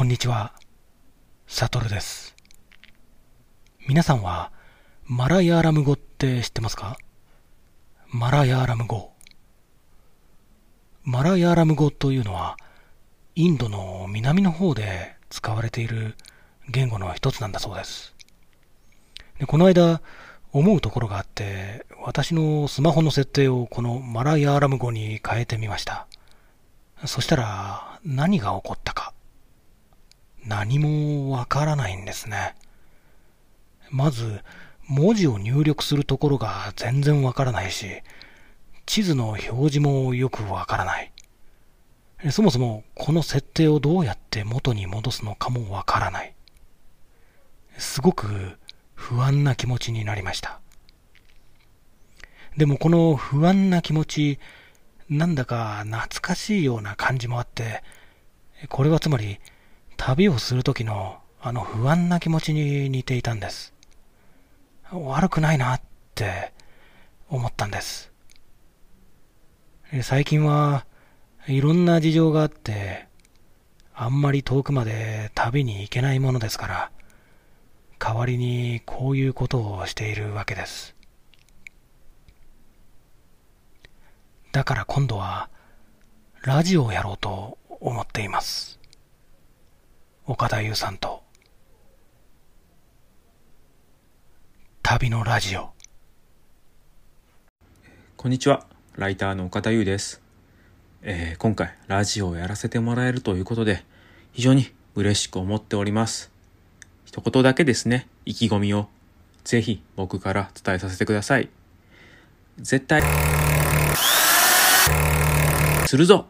こんにちは、サトルです。皆さんは、マラヤーラム語って知ってますか？マラヤーラム語。マラヤーラム語というのは、インドの南の方で使われている言語の一つなんだそうです。でこの間、思うところがあって、私のスマホの設定をこのマラヤーラム語に変えてみました。そしたら、何が起こったか。何もわからないんですね。まず、文字を入力するところが全然わからないし、地図の表示もよくわからない。そもそもこの設定をどうやって元に戻すのかもわからない。すごく不安な気持ちになりました。でもこの不安な気持ち、なんだか懐かしいような感じもあって、これはつまり旅をするときのあの不安な気持ちに似ていたんです。悪くないなって思ったんです。最近はいろんな事情があって、あんまり遠くまで旅に行けないものですから、代わりにこういうことをしているわけです。だから今度は、ラジオをやろうと思っています。岡田優さんと、旅のラジオ。こんにちは、ライターの岡田優です。えー今回ラジオをやらせてもらえるということで、非常に嬉しく思っております。一言だけですね、意気込みをぜひ僕から伝えさせてください。絶対、するぞ